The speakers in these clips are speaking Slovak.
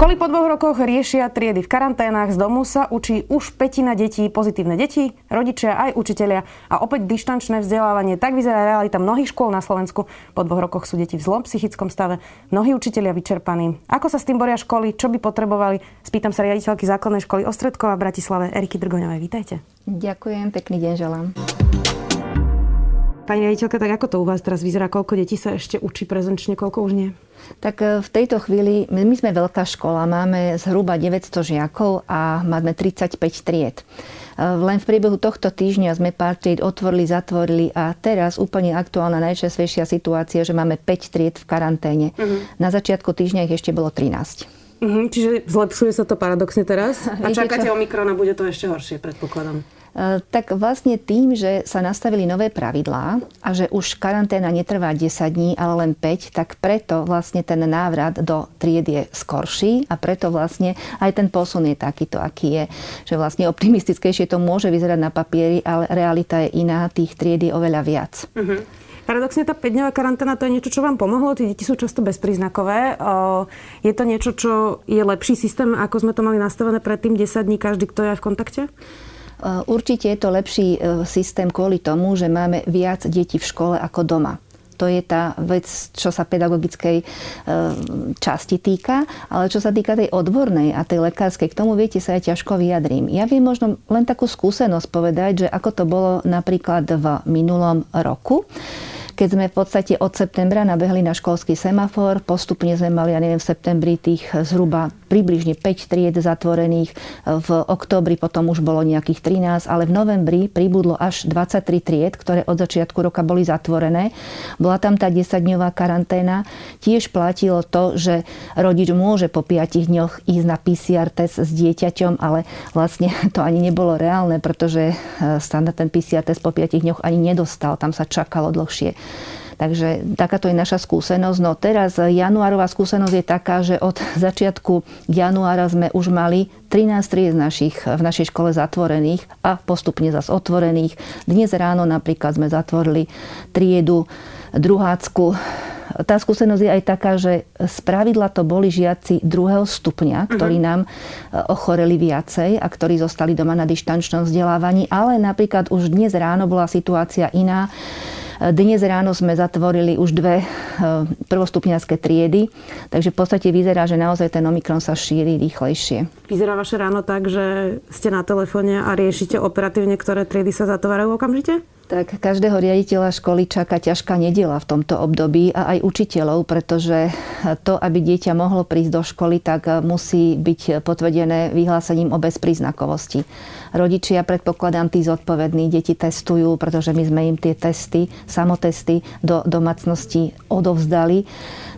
Školy po dvoch rokoch riešia triedy v karanténach. Z domu sa učí už petina detí, pozitívne deti, rodičia aj učitelia a opäť dištančné vzdelávanie. Tak vyzerá realita mnohých škôl na Slovensku. Po dvoch rokoch sú deti v zlom psychickom stave, mnohí učitelia vyčerpaní. Ako sa s tým boria školy, čo by potrebovali? Spýtam sa riaditeľky základnej školy Ostredkova v Bratislave Eriky Drgoňovej. Vítajte. Ďakujem, pekný deň želám. Pani riaditeľka, tak ako to u vás teraz vyzerá? Koľko detí sa ešte učí prezenčne, koľko už nie? Tak e, v tejto chvíli, my sme veľká škola, máme zhruba 900 žiakov a máme 35 tried. E, len v priebehu tohto týždňa sme pár tried otvorili, zatvorili a teraz úplne aktuálna najčastejšia situácia, že máme 5 tried v karanténe. Uh-huh. Na začiatku týždňa ich ešte bolo 13. Uh-huh, čiže zlepšuje sa to paradoxne teraz? A čakáte Omikron a bude to ešte horšie, predpokladám. E, tak vlastne tým, že sa nastavili nové pravidlá a že už karanténa netrvá 10 dní, ale len 5, tak preto vlastne ten návrat do tried je skorší a preto vlastne aj ten posun je takýto, aký je. Že vlastne optimistickejšie to môže vyzerať na papieri, ale realita je iná, tých tried je oveľa viac. Uh-huh. Paradoxne tá 5-dňová karanténa to je niečo, čo vám pomohlo. Tí deti sú často bezpríznakové. Je to niečo, čo je lepší systém, ako sme to mali nastavené predtým 10 dní každý, kto je aj v kontakte? Eh, určite je to lepší eh, systém kvôli tomu, že máme viac detí v škole ako doma. To je tá vec, čo sa pedagogickej eh, časti týka. Ale čo sa týka tej odbornej a tej lekárskej, k tomu viete sa aj ťažko vyjadrím. Ja viem možno len takú skúsenosť povedať, že ako to bolo napríklad v minulom roku keď sme v podstate od septembra nabehli na školský semafor. Postupne sme mali, ja neviem, v septembri tých zhruba približne 5 tried zatvorených. V oktobri potom už bolo nejakých 13, ale v novembri pribudlo až 23 tried, ktoré od začiatku roka boli zatvorené. Bola tam tá 10-dňová karanténa. Tiež platilo to, že rodič môže po 5 dňoch ísť na PCR test s dieťaťom, ale vlastne to ani nebolo reálne, pretože sa na ten PCR test po 5 dňoch ani nedostal. Tam sa čakalo dlhšie. Takže takáto je naša skúsenosť. No teraz januárová skúsenosť je taká, že od začiatku januára sme už mali 13 tried našich, v našej škole zatvorených a postupne zase otvorených. Dnes ráno napríklad sme zatvorili triedu druhácku tá skúsenosť je aj taká, že z pravidla to boli žiaci druhého stupňa, mhm. ktorí nám e, ochoreli viacej a ktorí zostali doma na dištančnom vzdelávaní, ale napríklad už dnes ráno bola situácia iná dnes ráno sme zatvorili už dve e, prvostupňacké triedy, takže v podstate vyzerá, že naozaj ten Omikron sa šíri rýchlejšie. Vyzerá vaše ráno tak, že ste na telefóne a riešite operatívne, ktoré triedy sa zatvárajú okamžite? Tak každého riaditeľa školy čaká ťažká nedela v tomto období a aj učiteľov, pretože to, aby dieťa mohlo prísť do školy, tak musí byť potvrdené vyhlásením o bezpríznakovosti. Rodičia, predpokladám, tí zodpovední deti testujú, pretože my sme im tie testy, samotesty do domácnosti odovzdali.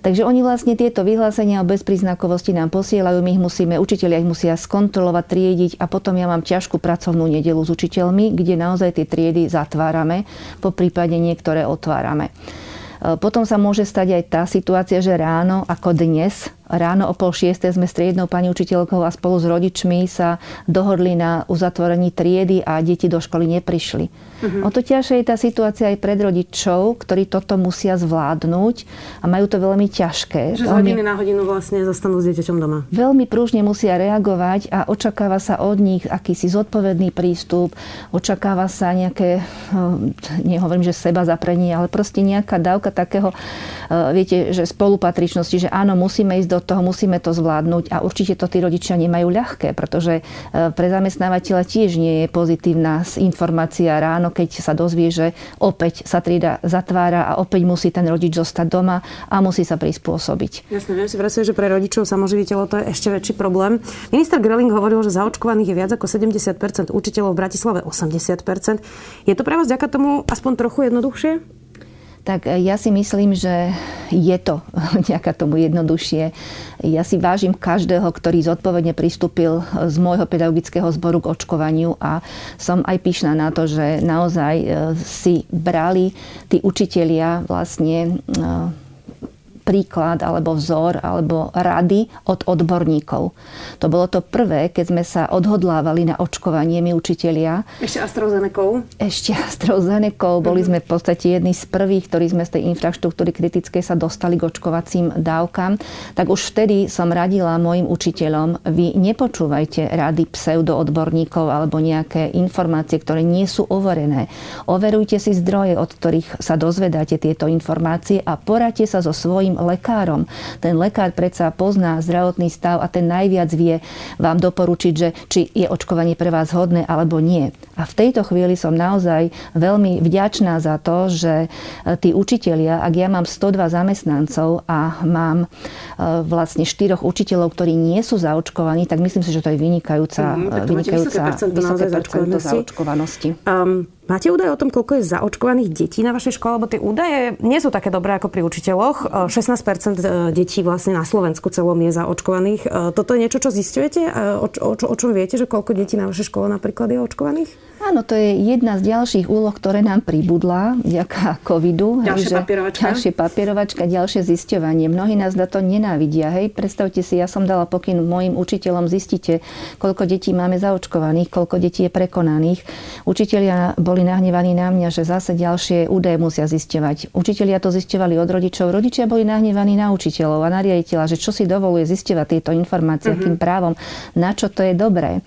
Takže oni vlastne tieto vyhlásenia o bezpríznakovosti nám posielajú, my ich musíme, učiteľia ich musia skontrolovať, triediť a potom ja mám ťažkú pracovnú nedelu s učiteľmi, kde naozaj tie triedy zatvárame, po prípade niektoré otvárame. E, potom sa môže stať aj tá situácia, že ráno, ako dnes, ráno o pol šiestej sme s triednou pani učiteľkou a spolu s rodičmi sa dohodli na uzatvorení triedy a deti do školy neprišli. Uh-huh. O to ťažšia je tá situácia aj pred rodičov, ktorí toto musia zvládnuť a majú to veľmi ťažké. Že z hodiny na hodinu vlastne zostanú s dieťaťom doma. Veľmi prúžne musia reagovať a očakáva sa od nich akýsi zodpovedný prístup, očakáva sa nejaké, hm, nehovorím, že seba zaprenie, ale proste nejaká dávka takého, hm, viete, že spolupatričnosti, že áno, musíme ísť do toho, musíme to zvládnuť a určite to tí rodičia nemajú ľahké, pretože e, pre zamestnávateľa tiež nie je pozitívna informácia ráno, keď sa dozvie, že opäť sa trieda zatvára a opäť musí ten rodič zostať doma a musí sa prispôsobiť. Jasne, viem si predstaviť, že pre rodičov samoživiteľov to je ešte väčší problém. Minister Greling hovoril, že zaočkovaných je viac ako 70 učiteľov v Bratislave 80% Je to pre vás ďaká tomu aspoň trochu jednoduchšie? Tak ja si myslím, že je to nejaká tomu jednoduchšie. Ja si vážim každého, ktorý zodpovedne pristúpil z môjho pedagogického zboru k očkovaniu a som aj pyšná na to, že naozaj e, si brali tí učitelia vlastne e, príklad alebo vzor alebo rady od odborníkov. To bolo to prvé, keď sme sa odhodlávali na očkovanie my učitelia. Ešte AstraZeneca? Ešte AstraZeneca. Boli mhm. sme v podstate jedni z prvých, ktorí sme z tej infraštruktúry kritickej sa dostali k očkovacím dávkam. Tak už vtedy som radila mojim učiteľom, vy nepočúvajte rady pseudoodborníkov alebo nejaké informácie, ktoré nie sú overené. Overujte si zdroje, od ktorých sa dozvedáte tieto informácie a poradte sa so svojím lekárom. Ten lekár predsa pozná zdravotný stav a ten najviac vie vám doporučiť, že či je očkovanie pre vás hodné alebo nie. A v tejto chvíli som naozaj veľmi vďačná za to, že tí učitelia, ak ja mám 102 zamestnancov a mám e, vlastne štyroch učiteľov, ktorí nie sú zaočkovaní, tak myslím si, že to je vynikajúca, mm, vynikajúca vysoké percento zaočkovanosti. Um, Máte údaje o tom, koľko je zaočkovaných detí na vašej škole? Lebo tie údaje nie sú také dobré ako pri učiteľoch. 16% e, detí vlastne na Slovensku celom je zaočkovaných. E, toto je niečo, čo zistujete? O, o, o čom viete, že koľko detí na vašej škole napríklad je očkovaných? Áno, to je jedna z ďalších úloh, ktoré nám pribudla vďaka covidu. Ďalšia že, papierovačka. Ďalšie papierovačka, ďalšie zisťovanie. Mnohí nás na to nenávidia. Hej, predstavte si, ja som dala pokyn mojim učiteľom, zistite, koľko detí máme zaočkovaných, koľko detí je prekonaných. Učitelia boli nahnevaní na mňa, že zase ďalšie údaje musia zisťovať. Učitelia to zisťovali od rodičov, rodičia boli nahnevaní na učiteľov a na riaditeľa, že čo si dovoluje zisťovať tieto informácie, uh-huh. akým právom, na čo to je dobré.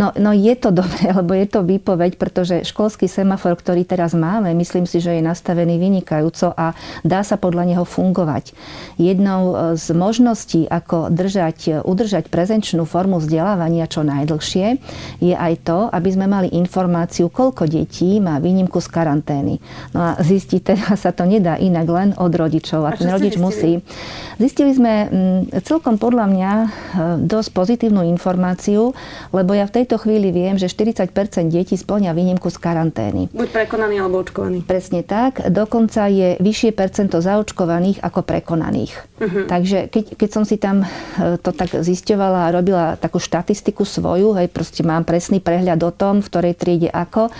No, no je to dobré, lebo je to výpoveď odpoveď, pretože školský semafor, ktorý teraz máme, myslím si, že je nastavený vynikajúco a dá sa podľa neho fungovať. Jednou e, z možností, ako držať, udržať prezenčnú formu vzdelávania čo najdlhšie, je aj to, aby sme mali informáciu, koľko detí má výnimku z karantény. No a zistiť teda sa to nedá inak len od rodičov. A, a ten rodič musí. Zistili sme mm, celkom podľa mňa e, dosť pozitívnu informáciu, lebo ja v tejto chvíli viem, že 40% detí splňa výnimku z karantény. Buď prekonaný alebo očkovaný. Presne tak. Dokonca je vyššie percento zaočkovaných ako prekonaných. Uh-huh. Takže keď, keď som si tam e, to tak zisťovala a robila takú štatistiku svoju, hej, proste mám presný prehľad o tom, v ktorej triede ako. E,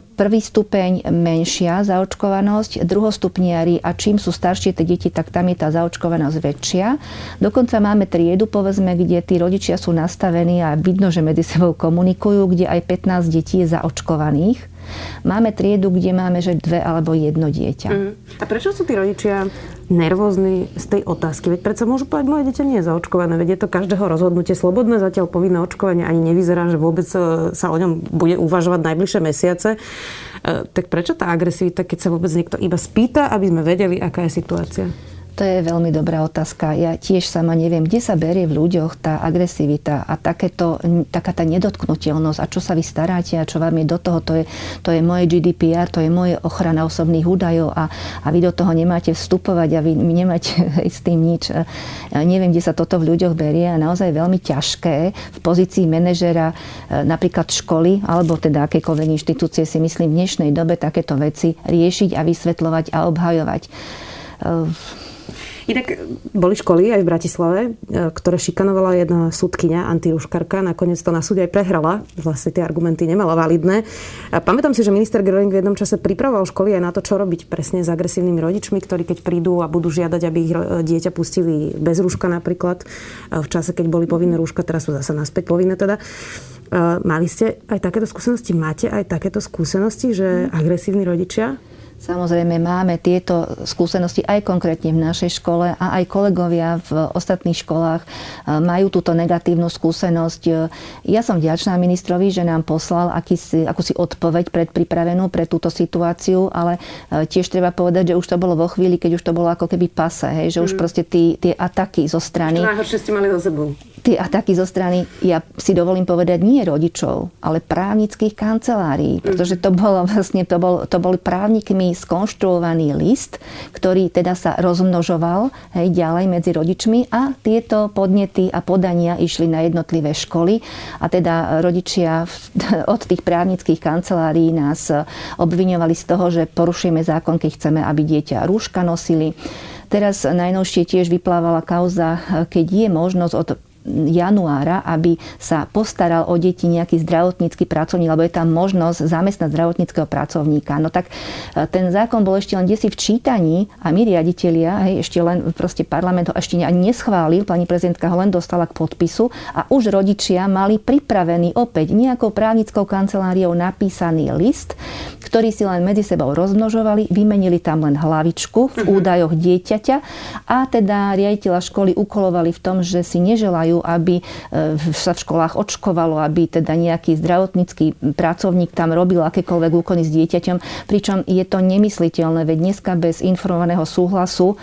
prvý stupeň menšia zaočkovanosť, druhostupniari a čím sú staršie tie deti, tak tam je tá zaočkovanosť väčšia. Dokonca máme triedu, povedzme, kde tí rodičia sú nastavení a vidno, že medzi sebou komunikujú, kde aj 15 detí je zaočkovaných. Máme triedu, kde máme, že dve alebo jedno dieťa. Mm. A prečo sú tí rodičia nervózni z tej otázky? Veď predsa môžu povedať, moje dieťa nie je zaočkované. Veď je to každého rozhodnutie slobodné, zatiaľ povinné očkovanie ani nevyzerá, že vôbec e, sa o ňom bude uvažovať najbližšie mesiace. E, tak prečo tá agresivita, keď sa vôbec niekto iba spýta, aby sme vedeli, aká je situácia? To je veľmi dobrá otázka. Ja tiež sama neviem, kde sa berie v ľuďoch tá agresivita a takéto, taká tá nedotknutelnosť a čo sa vy staráte a čo vám je do toho, to je, to je moje GDPR, to je moje ochrana osobných údajov a, a vy do toho nemáte vstupovať a vy, nemáte s tým nič. Ja neviem, kde sa toto v ľuďoch berie a naozaj veľmi ťažké v pozícii manažera e, napríklad školy alebo teda akékoľvek inštitúcie si myslím v dnešnej dobe takéto veci riešiť a vysvetľovať a obhajovať e, Inak boli školy aj v Bratislave, e, ktoré šikanovala jedna súdkynia, antiruškarka. Nakoniec to na súde aj prehrala. Vlastne tie argumenty nemala validné. A pamätám si, že minister Gerling v jednom čase pripravoval školy aj na to, čo robiť presne s agresívnymi rodičmi, ktorí keď prídu a budú žiadať, aby ich dieťa pustili bez rúška napríklad, e, v čase, keď boli povinné rúška, teraz sú zase naspäť povinné teda. E, mali ste aj takéto skúsenosti? Máte aj takéto skúsenosti, že agresívni rodičia Samozrejme máme tieto skúsenosti aj konkrétne v našej škole a aj kolegovia v ostatných školách e, majú túto negatívnu skúsenosť. E, ja som vďačná ministrovi, že nám poslal akýsi, akúsi odpoveď predpripravenú pre túto situáciu, ale e, tiež treba povedať, že už to bolo vo chvíli, keď už to bolo ako keby pase, hej, že mm. už proste tí, tie ataky zo strany... Čo najhoršie ste mali za sebou tie ataky zo strany, ja si dovolím povedať, nie rodičov, ale právnických kancelárií, pretože to bolo vlastne, to bol, to bol právnikmi skonštruovaný list, ktorý teda sa rozmnožoval hej, ďalej medzi rodičmi a tieto podnety a podania išli na jednotlivé školy a teda rodičia od tých právnických kancelárií nás obviňovali z toho, že porušujeme zákon, keď chceme, aby dieťa rúška nosili. Teraz najnovšie tiež vyplávala kauza, keď je možnosť od januára, aby sa postaral o deti nejaký zdravotnícky pracovník, lebo je tam možnosť zamestnať zdravotníckého pracovníka. No tak e, ten zákon bol ešte len desi v čítaní a my riaditeľia, hej, ešte len proste parlament ho ešte ani neschválil, pani prezidentka ho len dostala k podpisu a už rodičia mali pripravený opäť nejakou právnickou kanceláriou napísaný list, ktorý si len medzi sebou rozmnožovali, vymenili tam len hlavičku v mhm. údajoch dieťaťa a teda riaditeľa školy ukolovali v tom, že si neželajú, aby e, sa v školách očkovalo, aby teda nejaký zdravotnícky pracovník tam robil akékoľvek úkony s dieťaťom, pričom je to nemysliteľné, veď dneska bez informovaného súhlasu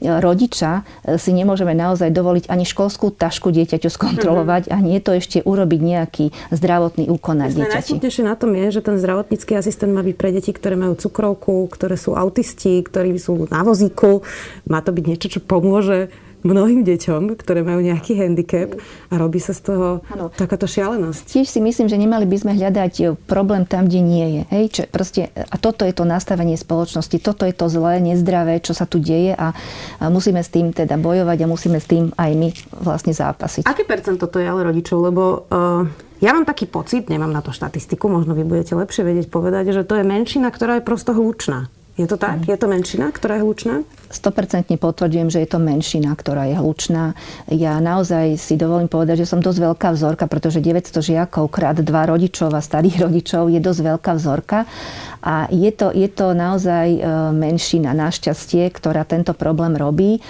rodiča e, si nemôžeme naozaj dovoliť ani školskú tašku dieťaťu skontrolovať mm-hmm. a nie to ešte urobiť nejaký zdravotný úkon na dieťati. Najsmutnejšie na tom je, že ten zdravotnícky asistent má byť pre deti, ktoré majú cukrovku, ktoré sú autisti, ktorí sú na vozíku. Má to byť niečo, čo pomôže mnohým deťom, ktoré majú nejaký handicap a robí sa z toho ano. takáto šialenosť. Tiež si myslím, že nemali by sme hľadať e, problém tam, kde nie je. Hej? Čo, proste, a toto je to nastavenie spoločnosti, toto je to zlé, nezdravé, čo sa tu deje a, a musíme s tým teda bojovať a musíme s tým aj my vlastne zápasiť. Aké percento to je ale rodičov? Lebo uh, ja mám taký pocit, nemám na to štatistiku, možno vy budete lepšie vedieť povedať, že to je menšina, ktorá je prosto hlučná. Je to tak? Je to menšina, ktorá je hlučná? 100% potvrdzujem, že je to menšina, ktorá je hlučná. Ja naozaj si dovolím povedať, že som dosť veľká vzorka, pretože 900 žiakov krát dva rodičov a starých rodičov je dosť veľká vzorka. A je to, je to naozaj e, menšina, našťastie, ktorá tento problém robí. E,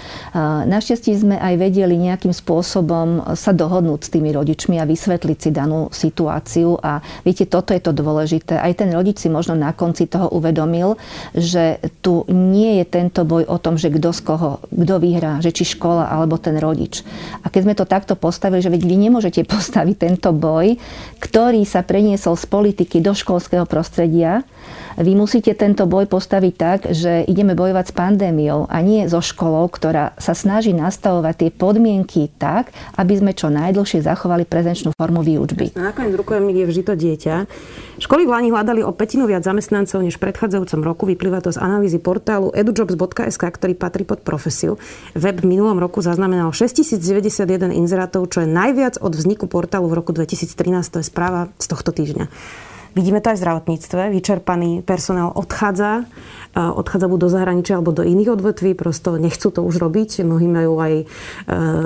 našťastie sme aj vedeli nejakým spôsobom sa dohodnúť s tými rodičmi a vysvetliť si danú situáciu. A viete, toto je to dôležité. Aj ten rodič si možno na konci toho uvedomil, že tu nie je tento boj o tom, že kto z koho, kto vyhrá, že či škola alebo ten rodič. A keď sme to takto postavili, že veď vy nemôžete postaviť tento boj, ktorý sa preniesol z politiky do školského prostredia, vy musíte tento boj postaviť tak, že ideme bojovať s pandémiou a nie so školou, ktorá sa snaží nastavovať tie podmienky tak, aby sme čo najdlhšie zachovali prezenčnú formu výučby. Nakoniec rukojemník je vždy to dieťa. Školy v Lani hľadali o petinu viac zamestnancov než v predchádzajúcom roku. Vyplýva to z analýzy portálu edujobs.sk, ktorý patrí pod profesiu. Web v minulom roku zaznamenal 6091 inzerátov, čo je najviac od vzniku portálu v roku 2013. To je správa z tohto týždňa. Vidíme to aj v zdravotníctve. Vyčerpaný personál odchádza odchádza buď do zahraničia alebo do iných odvetví, prosto nechcú to už robiť. Mnohí majú aj e,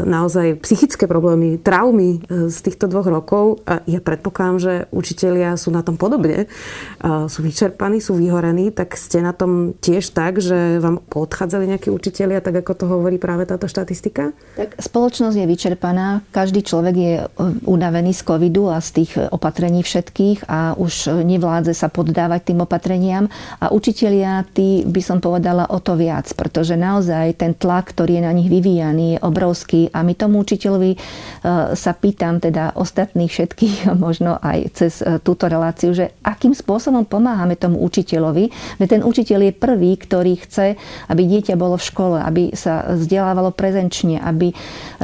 naozaj psychické problémy, traumy e, z týchto dvoch rokov. Ja predpokladám, že učitelia sú na tom podobne. Sú vyčerpaní, sú vyhorení, tak ste na tom tiež tak, že vám odchádzali nejakí učitelia, tak ako to hovorí práve táto štatistika? Tak spoločnosť je vyčerpaná. Každý človek je e, unavený z covidu a z tých opatrení všetkých a už nevládze sa poddávať tým opatreniam. A učitelia tí by som povedala o to viac, pretože naozaj ten tlak, ktorý je na nich vyvíjaný, je obrovský. A my tomu učiteľovi e, sa pýtam teda ostatných všetkých, možno aj cez e, túto reláciu, že akým spôsobom pomáhame tomu učiteľovi, že ten učiteľ je prvý, ktorý chce, aby dieťa bolo v škole, aby sa vzdelávalo prezenčne, aby e,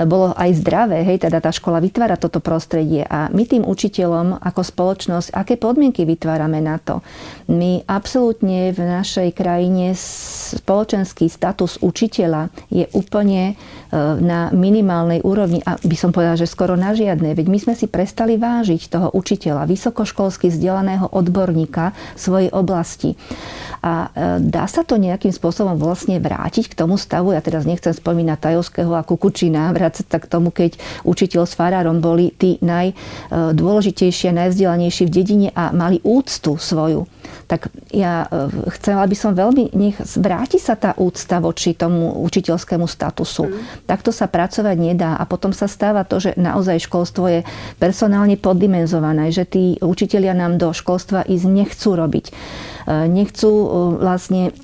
bolo aj zdravé, hej, teda tá škola vytvára toto prostredie. A my tým učiteľom ako spoločnosť, aké podmienky vytvárame na to. My absolútne v našej krajine spoločenský status učiteľa je úplne e, na minimálnej úrovni a by som povedala, že skoro na žiadnej. Veď my sme si prestali vážiť toho učiteľa, vysokoškolsky vzdelaného odborníka svojej oblasti. A e, dá sa to nejakým spôsobom vlastne vrátiť k tomu stavu, ja teraz nechcem spomínať Tajovského a Kukučina, vrácať sa k tomu, keď učiteľ s farárom boli tí najdôležitejší a najvzdelanejší v dedine a mali úctu svoju. Tak ja e, chcela by som veľmi, nech vráti sa tá úcta voči tomu učiteľskému statusu. Mm. Takto sa pracovať nedá a potom sa stáva to, že naozaj školstvo je personálne poddimenzované, že tí učitelia nám do školstva ísť nechcú robiť. E, nechcú e, vlastne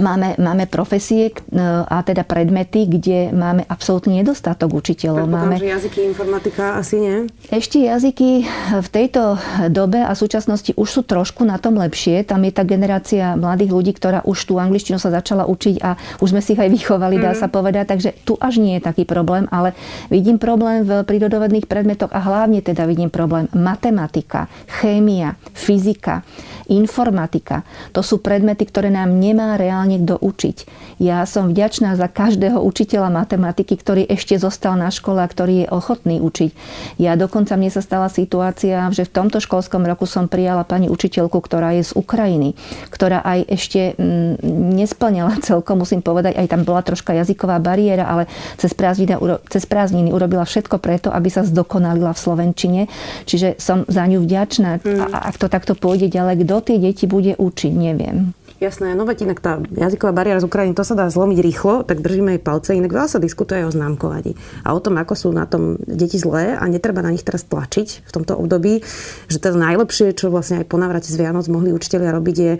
Máme, máme profesie e, a teda predmety, kde máme absolútny nedostatok učiteľov. Máme... že jazyky, informatika asi nie? Ešte jazyky v tejto dobe a súčasnosti už sú trošku na tom lepšie. Tam je tá generácia mladých ľudí, ktorá už tú angličtinu sa začala učiť a už sme si ich aj vychovali, dá mhm. sa povedať. Takže tu až nie je taký problém, ale vidím problém v prírodovedných predmetoch a hlavne teda vidím problém matematika, chémia, fyzika informatika. To sú predmety, ktoré nám nemá reálne niekto učiť. Ja som vďačná za každého učiteľa matematiky, ktorý ešte zostal na škole a ktorý je ochotný učiť. Ja dokonca mne sa stala situácia, že v tomto školskom roku som prijala pani učiteľku, ktorá je z Ukrajiny, ktorá aj ešte mm, nesplňala celkom, musím povedať, aj tam bola troška jazyková bariéra, ale cez prázdniny, cez prázdniny urobila všetko preto, aby sa zdokonalila v Slovenčine. Čiže som za ňu vďačná. Mm. A ak to takto pôjde ďalej, kto tie deti bude učiť, neviem. Jasné, no veď inak tá jazyková bariéra z Ukrajiny, to sa dá zlomiť rýchlo, tak držíme jej palce. Inak veľa sa diskutuje o známkovaní a o tom, ako sú na tom deti zlé a netreba na nich teraz tlačiť v tomto období, že to najlepšie, čo vlastne aj po návrate z Vianoc mohli učiteľia robiť, je,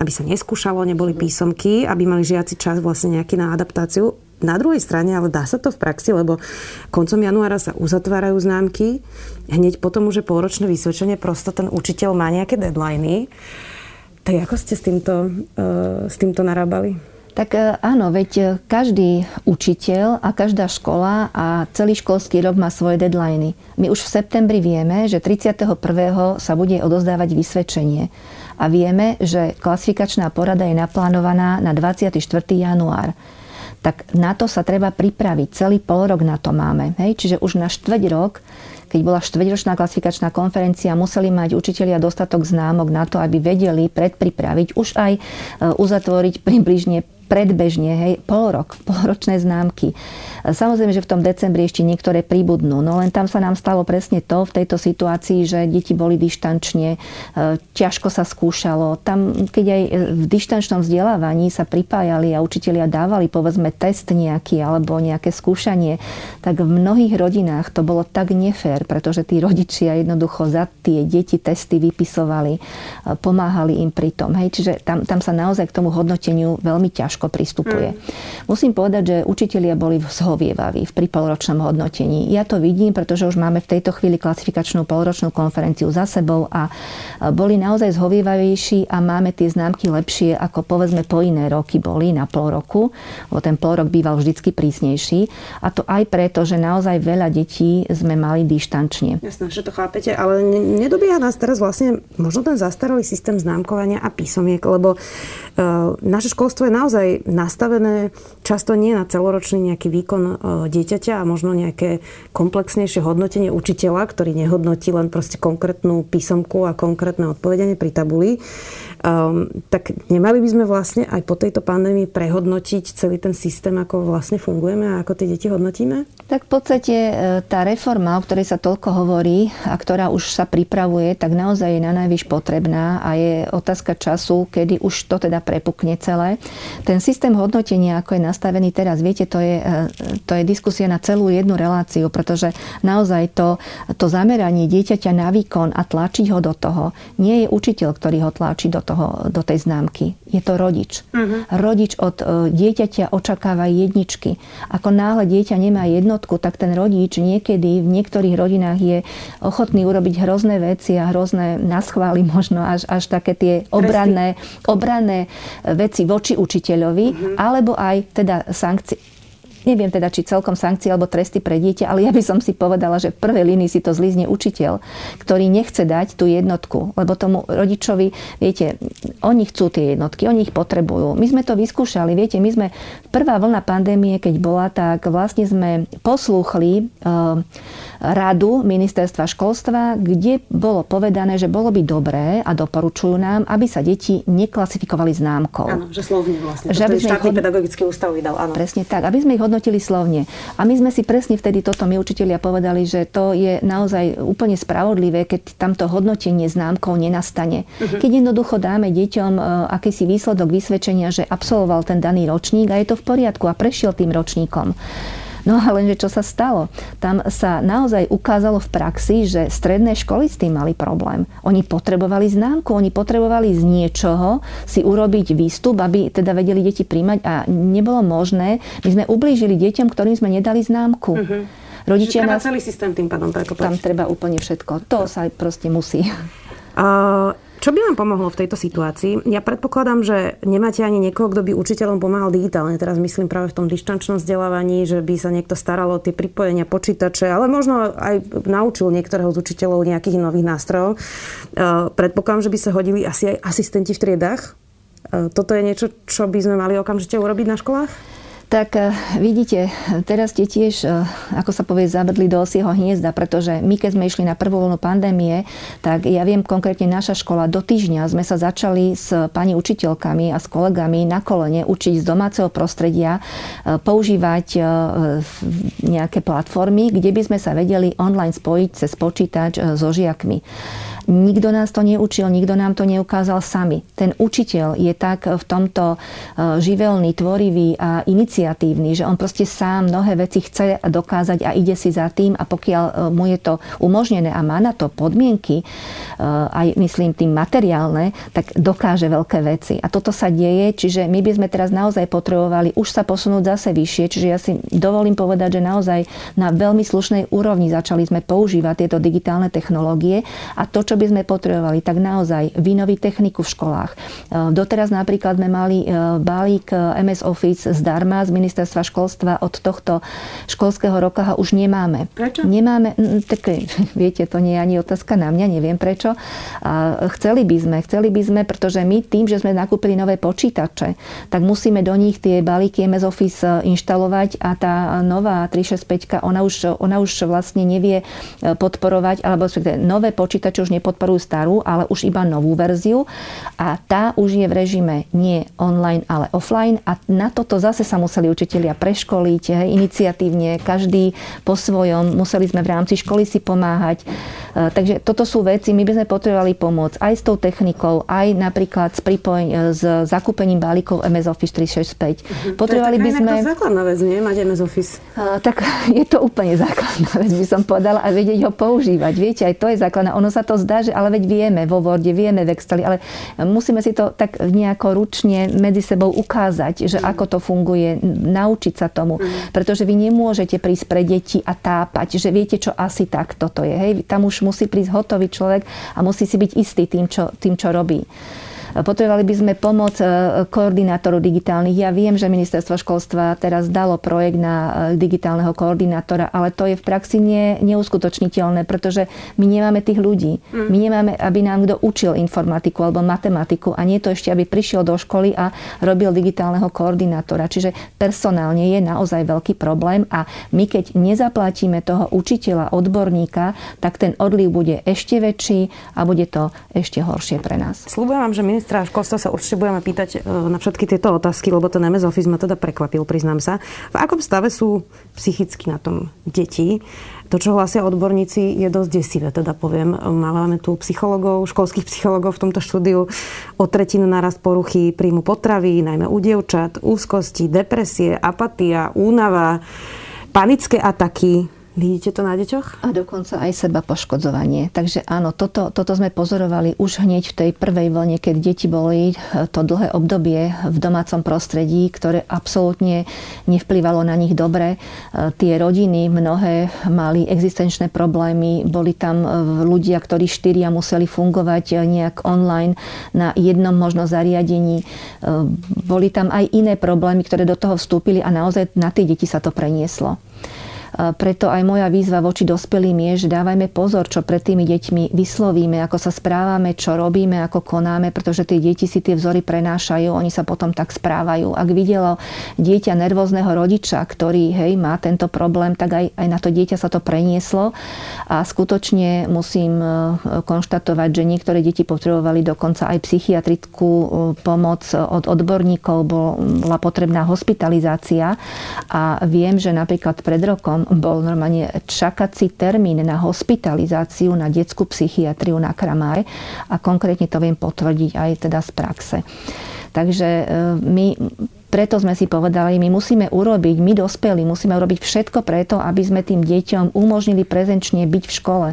aby sa neskúšalo, neboli písomky, aby mali žiaci čas vlastne nejaký na adaptáciu. Na druhej strane, ale dá sa to v praxi, lebo koncom januára sa uzatvárajú známky, hneď potom už je polročné vysvedčenie, prosto ten učiteľ má nejaké deadliny tak ako ste s týmto, uh, s týmto narábali? Tak e, áno, veď e, každý učiteľ a každá škola a celý školský rok má svoje deadliny. My už v septembri vieme, že 31. sa bude odozdávať vysvedčenie. A vieme, že klasifikačná porada je naplánovaná na 24. január. Tak na to sa treba pripraviť. Celý pol rok na to máme. Hej? Čiže už na štveť rok keď bola štvrťročná klasifikačná konferencia, museli mať učitelia dostatok známok na to, aby vedeli predpripraviť, už aj e, uzatvoriť približne predbežne, hej, pol rok, polročné známky. Samozrejme, že v tom decembri ešte niektoré pribudnú, no len tam sa nám stalo presne to v tejto situácii, že deti boli dištančne, e, ťažko sa skúšalo. Tam, keď aj v dištančnom vzdelávaní sa pripájali a učitelia dávali povedzme test nejaký alebo nejaké skúšanie, tak v mnohých rodinách to bolo tak nefér, pretože tí rodičia jednoducho za tie deti testy vypisovali, pomáhali im pri tom. Hej, čiže tam, tam sa naozaj k tomu hodnoteniu veľmi ťažko pristupuje. Mm. Musím povedať, že učitelia boli v zhovievaví v polročnom hodnotení. Ja to vidím, pretože už máme v tejto chvíli klasifikačnú polročnú konferenciu za sebou a boli naozaj zhovievavejší a máme tie známky lepšie, ako povedzme po iné roky boli na pol roku, lebo ten pol rok býval vždycky prísnejší. A to aj preto, že naozaj veľa detí sme mali dištančne. Jasné, že to chápete, ale nedobieha nás teraz vlastne možno ten zastaralý systém známkovania a písomiek, lebo uh, naše školstvo je naozaj nastavené často nie na celoročný nejaký výkon výkon e, dieťaťa a možno nejaké komplexnejšie hodnotenie učiteľa, ktorý nehodnotí len proste konkrétnu písomku a konkrétne odpovedanie pri tabuli. Um, tak nemali by sme vlastne aj po tejto pandémii prehodnotiť celý ten systém, ako vlastne fungujeme a ako tie deti hodnotíme? Tak v podstate e, tá reforma, o ktorej sa toľko hovorí a ktorá už sa pripravuje, tak naozaj je na najvyš potrebná a je otázka času, kedy už to teda prepukne celé. Ten systém hodnotenia, ako je nastavený teraz, viete, to je, e, to je diskusia na celú jednu reláciu, pretože naozaj to, to zameranie dieťaťa na výkon a tlačiť ho do toho, nie je učiteľ, ktorý ho tlačí do toho do tej známky. Je to rodič. Uh-huh. Rodič od e, dieťaťa očakáva jedničky. Ako náhle dieťa nemá jednotku, tak ten rodič niekedy v niektorých rodinách je ochotný urobiť hrozné veci a hrozné naschvály možno až, až také tie obranné, obranné veci voči učiteľovi, uh-huh. alebo aj teda sankcie Neviem teda, či celkom sankcie alebo tresty pre dieťa, ale ja by som si povedala, že v prvej línii si to zlízne učiteľ, ktorý nechce dať tú jednotku, lebo tomu rodičovi, viete, oni chcú tie jednotky, oni ich potrebujú. My sme to vyskúšali, viete, my sme prvá vlna pandémie, keď bola, tak vlastne sme poslúchli uh, radu ministerstva školstva, kde bolo povedané, že bolo by dobré a doporučujú nám, aby sa deti neklasifikovali známkou. Áno, že slovne vlastne. Že aby sme štátny pedagogický ústav vydal, áno. Presne tak, aby sme ich hodnotili slovne. A my sme si presne vtedy toto, my učitelia povedali, že to je naozaj úplne spravodlivé, keď tamto hodnotenie známkou nenastane. Uh-huh. Keď jednoducho dáme deťom e, akýsi výsledok vysvedčenia, že absolvoval ten daný ročník a je to v poriadku a prešiel tým ročníkom. No a lenže čo sa stalo? Tam sa naozaj ukázalo v praxi, že stredné školy s tým mali problém. Oni potrebovali známku, oni potrebovali z niečoho si urobiť výstup, aby teda vedeli deti príjmať a nebolo možné. My sme ublížili deťom, ktorým sme nedali známku. Uh-huh. Rodičia treba nás... celý systém tým pádom prekopať. Tam treba úplne všetko. To sa proste musí. Uh, čo by vám pomohlo v tejto situácii? Ja predpokladám, že nemáte ani niekoho, kto by učiteľom pomáhal digitálne. Teraz myslím práve v tom dištančnom vzdelávaní, že by sa niekto staral o tie pripojenia počítače, ale možno aj naučil niektorého z učiteľov nejakých nových nástrojov. Predpokladám, že by sa hodili asi aj asistenti v triedách Toto je niečo, čo by sme mali okamžite urobiť na školách? Tak eh, vidíte, teraz ste tiež, eh, ako sa povie, zabrdli do osieho hniezda, pretože my, keď sme išli na prvú vlnu pandémie, tak ja viem konkrétne naša škola, do týždňa sme sa začali s pani učiteľkami a s kolegami na kolene učiť z domáceho prostredia eh, používať nejaké platformy, kde by sme sa vedeli online spojiť cez počítač so žiakmi. Nikto nás to neučil, nikto nám to neukázal sami. Ten učiteľ je tak v tomto e, živelný, tvorivý a iniciatívny, že on proste sám mnohé veci chce dokázať a ide si za tým a pokiaľ e, mu je to umožnené a má na to podmienky, e, aj myslím tým materiálne, tak dokáže veľké veci. A toto sa deje, čiže my by sme teraz naozaj potrebovali už sa posunúť zase vyššie, čiže ja si dovolím povedať, že naozaj na veľmi slušnej úrovni začali sme používať tieto digitálne technológie a to, čo by sme potrebovali, tak naozaj vynoviť techniku v školách. E, doteraz napríklad sme mali e, balík e, MS Office zdarma z ministerstva školstva od tohto školského roka ho už nemáme. Prečo? Nemáme, tak viete, to nie je ani otázka na mňa, neviem prečo. A chceli by sme, chceli by sme, pretože my tým, že sme nakúpili nové počítače, tak musíme do nich tie balíky MS Office inštalovať a tá nová 365, ona už, ona už vlastne nevie podporovať, alebo nové počítače už nepodporujú starú, ale už iba novú verziu a tá už je v režime nie online, ale offline a na toto zase sa museli učitelia preškoliť hej, iniciatívne, každý po svojom, museli sme v rámci školy si pomáhať. E, takže toto sú veci, my by sme potrebovali pomôcť aj s tou technikou, aj napríklad s, pripoj- e, s zakúpením balíkov MS Office 365. Mhm. Potrebovali je by sme... To základná vec, nie? Mať MS Office. Uh, tak je to úplne základná vec, by som povedala, a vedieť ho používať. Viete, aj to je základná. Ono sa to zdá, že ale veď vieme vo Worde, vieme v Exceli, ale musíme si to tak nejako ručne medzi sebou ukázať, že mm. ako to funguje, naučiť sa tomu. Mm. Pretože vy nemôžete prísť pre deti a tápať, že viete, čo asi tak toto je. Hej? Tam už musí prísť hotový človek a musí si byť istý tým, čo, tým, čo robí. Potrebovali by sme pomoc e, koordinátorov digitálnych. Ja viem, že ministerstvo školstva teraz dalo projekt na e, digitálneho koordinátora, ale to je v praxi nie, neuskutočniteľné, pretože my nemáme tých ľudí. Mm. My nemáme, aby nám kto učil informatiku alebo matematiku a nie to ešte, aby prišiel do školy a robil digitálneho koordinátora. Čiže personálne je naozaj veľký problém a my keď nezaplatíme toho učiteľa, odborníka, tak ten odliv bude ešte väčší a bude to ešte horšie pre nás. Slúbujem vám, že ministra školstva sa určite budeme pýtať e, na všetky tieto otázky, lebo ten MS Office ma teda prekvapil, priznám sa. V akom stave sú psychicky na tom deti? To, čo hlasia odborníci, je dosť desivé, teda poviem. Máme tu psychologov, školských psychologov v tomto štúdiu o tretinu narast poruchy príjmu potravy, najmä u dievčat, úzkosti, depresie, apatia, únava, panické ataky, Vidíte to na deťoch? A dokonca aj seba poškodzovanie. Takže áno, toto, toto sme pozorovali už hneď v tej prvej vlne, keď deti boli eh, to dlhé obdobie v domácom prostredí, ktoré absolútne nevplyvalo na nich dobre. Eh, tie rodiny mnohé mali existenčné problémy, boli tam eh, ľudia, ktorí štyria museli fungovať nejak online na jednom možno zariadení. Boli tam aj iné problémy, ktoré do toho vstúpili a naozaj na tie deti sa to prenieslo. Preto aj moja výzva voči dospelým je, že dávajme pozor, čo pred tými deťmi vyslovíme, ako sa správame, čo robíme, ako konáme, pretože tie deti si tie vzory prenášajú, oni sa potom tak správajú. Ak videlo dieťa nervózneho rodiča, ktorý hej, má tento problém, tak aj, aj na to dieťa sa to prenieslo a skutočne musím e, konštatovať, že niektoré deti potrebovali dokonca aj psychiatrickú e, pomoc od odborníkov, bola potrebná hospitalizácia a viem, že napríklad pred rokom bol normálne čakací termín na hospitalizáciu na detskú psychiatriu na Kramáre a konkrétne to viem potvrdiť aj teda z praxe. Takže e, my preto sme si povedali, my musíme urobiť, my dospelí musíme urobiť všetko preto, aby sme tým deťom umožnili prezenčne byť v škole,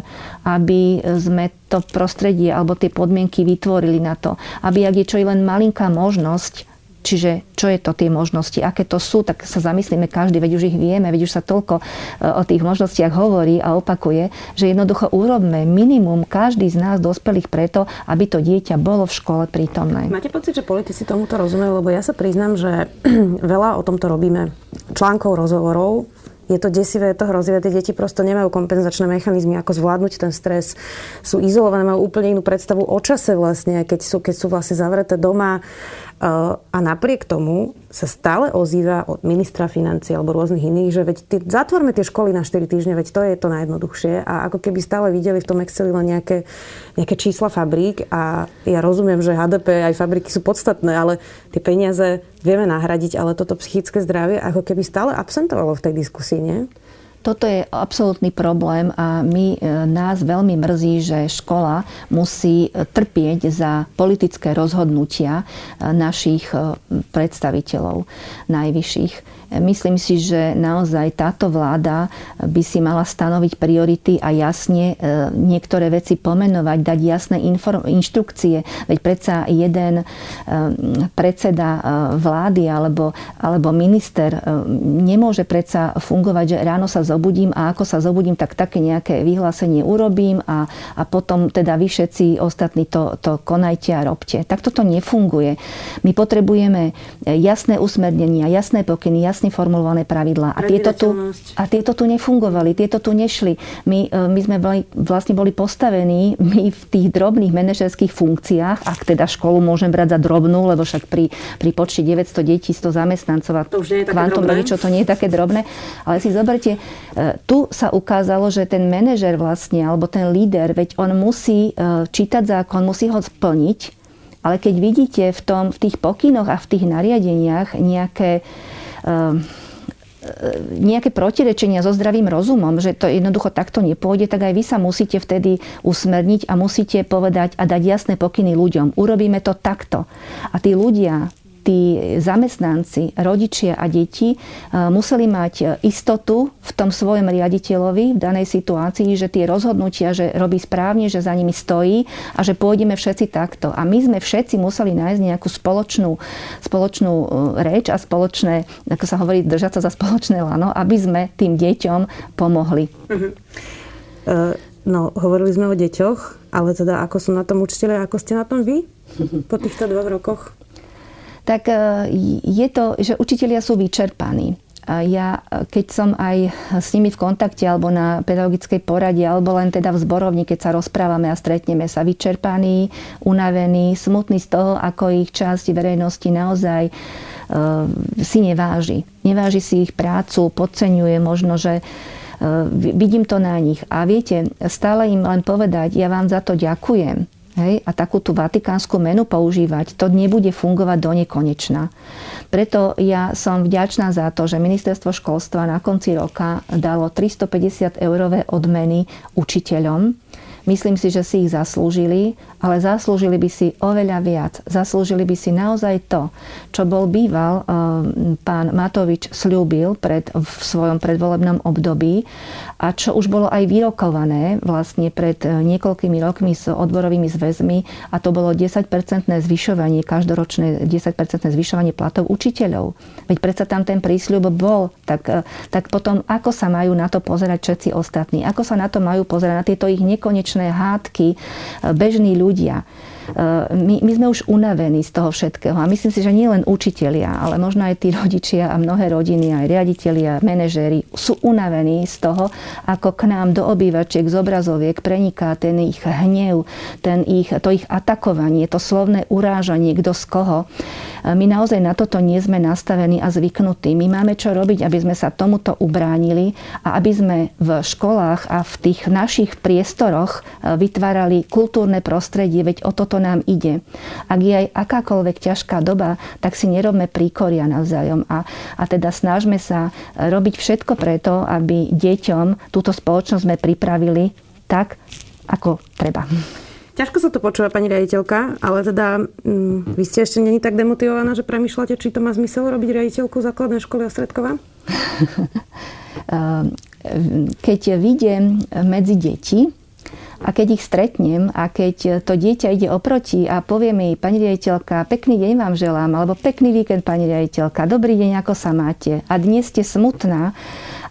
aby sme to prostredie alebo tie podmienky vytvorili na to, aby ak je čo i len malinká možnosť, Čiže čo je to tie možnosti, aké to sú, tak sa zamyslíme každý, veď už ich vieme, veď už sa toľko e, o tých možnostiach hovorí a opakuje, že jednoducho urobme minimum každý z nás dospelých preto, aby to dieťa bolo v škole prítomné. Máte pocit, že politici tomuto rozumejú? Lebo ja sa priznám, že veľa o tomto robíme článkov, rozhovorov, je to desivé, je to hrozivé. Tie deti prosto nemajú kompenzačné mechanizmy, ako zvládnuť ten stres. Sú izolované, majú úplne inú predstavu o čase vlastne, keď sú, keď sú vlastne zavreté doma. A napriek tomu sa stále ozýva od ministra financí alebo rôznych iných, že veď tý, zatvorme tie školy na 4 týždne, veď to je to najjednoduchšie. A ako keby stále videli v tom Exceli len nejaké, nejaké čísla fabrík a ja rozumiem, že HDP aj fabriky sú podstatné, ale tie peniaze vieme nahradiť, ale toto psychické zdravie ako keby stále absentovalo v tej diskusii, nie? Toto je absolútny problém a my, e, nás veľmi mrzí, že škola musí e, trpieť za politické rozhodnutia e, našich predstaviteľov najvyšších. Myslím si, že naozaj táto vláda by si mala stanoviť priority a jasne e, niektoré veci pomenovať, dať jasné inštrukcie. Veď predsa jeden e, predseda e, vlády alebo, alebo minister nemôže predsa fungovať, že ráno sa zobudím a ako sa zobudím, tak také nejaké vyhlásenie urobím a, a potom teda vy všetci ostatní to, to konajte a robte. Tak toto nefunguje. My potrebujeme jasné usmernenia, jasné pokyny, jasné jasne formulované pravidlá. A tieto, tu, a tieto tu nefungovali, tieto tu nešli. My, e, my sme boli, vlastne boli postavení my v tých drobných manažerských funkciách, ak teda školu môžem brať za drobnú, lebo však pri, pri počte 900 detí, 100 zamestnancov a to už kvantum rodičov to nie je také drobné. Ale si zoberte, e, tu sa ukázalo, že ten manažer vlastne, alebo ten líder, veď on musí e, čítať zákon, musí ho splniť, ale keď vidíte v, tom, v tých pokynoch a v tých nariadeniach nejaké nejaké protirečenia so zdravým rozumom, že to jednoducho takto nepôjde, tak aj vy sa musíte vtedy usmerniť a musíte povedať a dať jasné pokyny ľuďom. Urobíme to takto. A tí ľudia tí zamestnanci, rodičia a deti e, museli mať istotu v tom svojom riaditeľovi v danej situácii, že tie rozhodnutia, že robí správne, že za nimi stojí a že pôjdeme všetci takto. A my sme všetci museli nájsť nejakú spoločnú, spoločnú e, reč a spoločné, ako sa hovorí, držať sa za spoločné lano, aby sme tým deťom pomohli. Uh-huh. Uh, no, hovorili sme o deťoch, ale teda ako sú na tom učiteľe, ako ste na tom vy po týchto dvoch rokoch? Tak e, je to, že učitelia sú vyčerpaní. A ja, keď som aj s nimi v kontakte alebo na pedagogickej porade, alebo len teda v zborovni, keď sa rozprávame a stretneme sa vyčerpaní, unavení, smutní z toho, ako ich časť verejnosti naozaj uh, si neváži. Neváži si ich prácu, podceňuje možno, že uh, vidím to na nich. A viete, stále im len povedať, ja vám za to ďakujem hej, a takú tú vatikánsku menu používať, to nebude fungovať do nekonečna. Preto ja som vďačná za to, že ministerstvo školstva na konci roka dalo 350 eurové odmeny učiteľom, Myslím si, že si ich zaslúžili, ale zaslúžili by si oveľa viac. Zaslúžili by si naozaj to, čo bol býval eh, pán Matovič slúbil pred, v svojom predvolebnom období a čo už bolo aj vyrokované vlastne pred eh, niekoľkými rokmi s odborovými zväzmi a to bolo 10-percentné zvyšovanie, každoročné 10-percentné zvyšovanie platov učiteľov. Veď predsa tam ten prísľub bol, tak, eh, tak potom ako sa majú na to pozerať všetci ostatní? Ako sa na to majú pozerať na tieto ich nekonečné spoločné hádky, e, bežní ľudia. E, my, my sme už unavení z toho všetkého. A myslím si, že nie len učitelia, ale možno aj tí rodičia a mnohé rodiny, aj riaditeľia, manažéri sú unavení z toho, ako k nám do obývačiek z obrazoviek preniká ten ich hnev, ten ich, to ich atakovanie, to slovné urážanie, kto z koho. E, my naozaj na toto nie sme nastavení a zvyknutí. My máme čo robiť, aby sme sa tomuto ubránili a aby sme v školách a v tých našich priestoroch e, vytvárali kultúrne prostredie, veď o toto to nám ide. Ak je aj akákoľvek ťažká doba, tak si nerobme príkoria navzájom a, a teda snažme sa robiť všetko preto, aby deťom túto spoločnosť sme pripravili tak, ako treba. Ťažko sa to počúva, pani riaditeľka, ale teda mm, vy ste ešte není tak demotivovaná, že premyšľate, či to má zmysel robiť riaditeľku základnej školy Ostredkova? Ehm, keď vidím medzi deti, a keď ich stretnem a keď to dieťa ide oproti a povie mi, pani riaditeľka, pekný deň vám želám, alebo pekný víkend, pani riaditeľka, dobrý deň, ako sa máte. A dnes ste smutná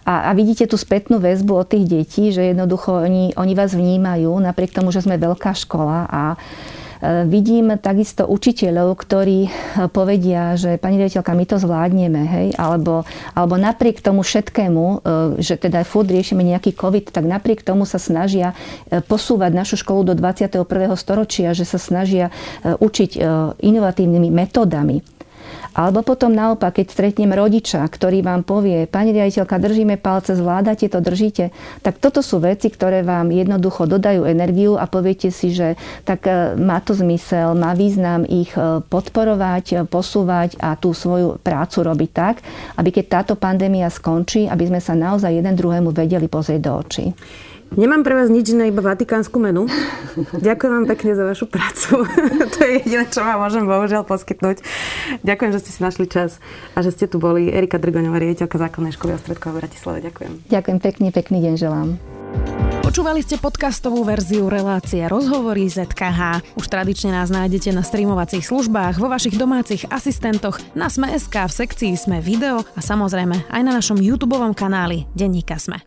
a, a vidíte tú spätnú väzbu od tých detí, že jednoducho oni, oni vás vnímajú, napriek tomu, že sme veľká škola a vidím takisto učiteľov, ktorí povedia, že pani riaditeľka, my to zvládneme, hej, alebo, alebo napriek tomu všetkému, že teda furt riešime nejaký COVID, tak napriek tomu sa snažia posúvať našu školu do 21. storočia, že sa snažia učiť inovatívnymi metódami. Alebo potom naopak, keď stretnem rodiča, ktorý vám povie, pani riaditeľka, držíme palce, zvládate to, držíte, tak toto sú veci, ktoré vám jednoducho dodajú energiu a poviete si, že tak e, má to zmysel, má význam ich e, podporovať, e, posúvať a tú svoju prácu robiť tak, aby keď táto pandémia skončí, aby sme sa naozaj jeden druhému vedeli pozrieť do očí. Nemám pre vás nič iné, iba vatikánsku menu. Ďakujem vám pekne za vašu prácu. to je jediné, čo vám môžem bohužiaľ poskytnúť. Ďakujem, že ste si našli čas a že ste tu boli. Erika Drgoňová, riaditeľka základnej školy Ostredkova v Bratislave. Ďakujem. Ďakujem pekne, pekný deň želám. Počúvali ste podcastovú verziu relácie Rozhovory ZKH. Už tradične nás nájdete na streamovacích službách, vo vašich domácich asistentoch, na Sme.sk, v sekcii Sme video a samozrejme aj na našom YouTube kanáli Denníka Sme.